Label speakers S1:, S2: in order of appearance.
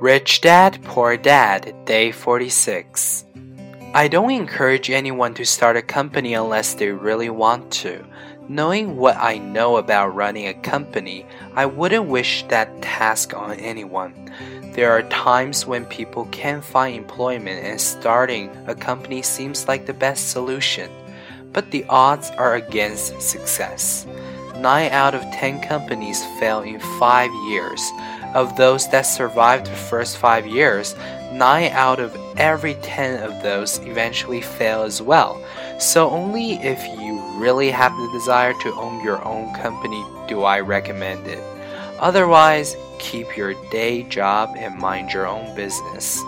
S1: Rich Dad, Poor Dad, Day 46. I don't encourage anyone to start a company unless they really want to. Knowing what I know about running a company, I wouldn't wish that task on anyone. There are times when people can't find employment and starting a company seems like the best solution. But the odds are against success. 9 out of 10 companies fail in 5 years. Of those that survived the first 5 years, 9 out of every 10 of those eventually fail as well. So, only if you really have the desire to own your own company do I recommend it. Otherwise, keep your day job and mind your own business.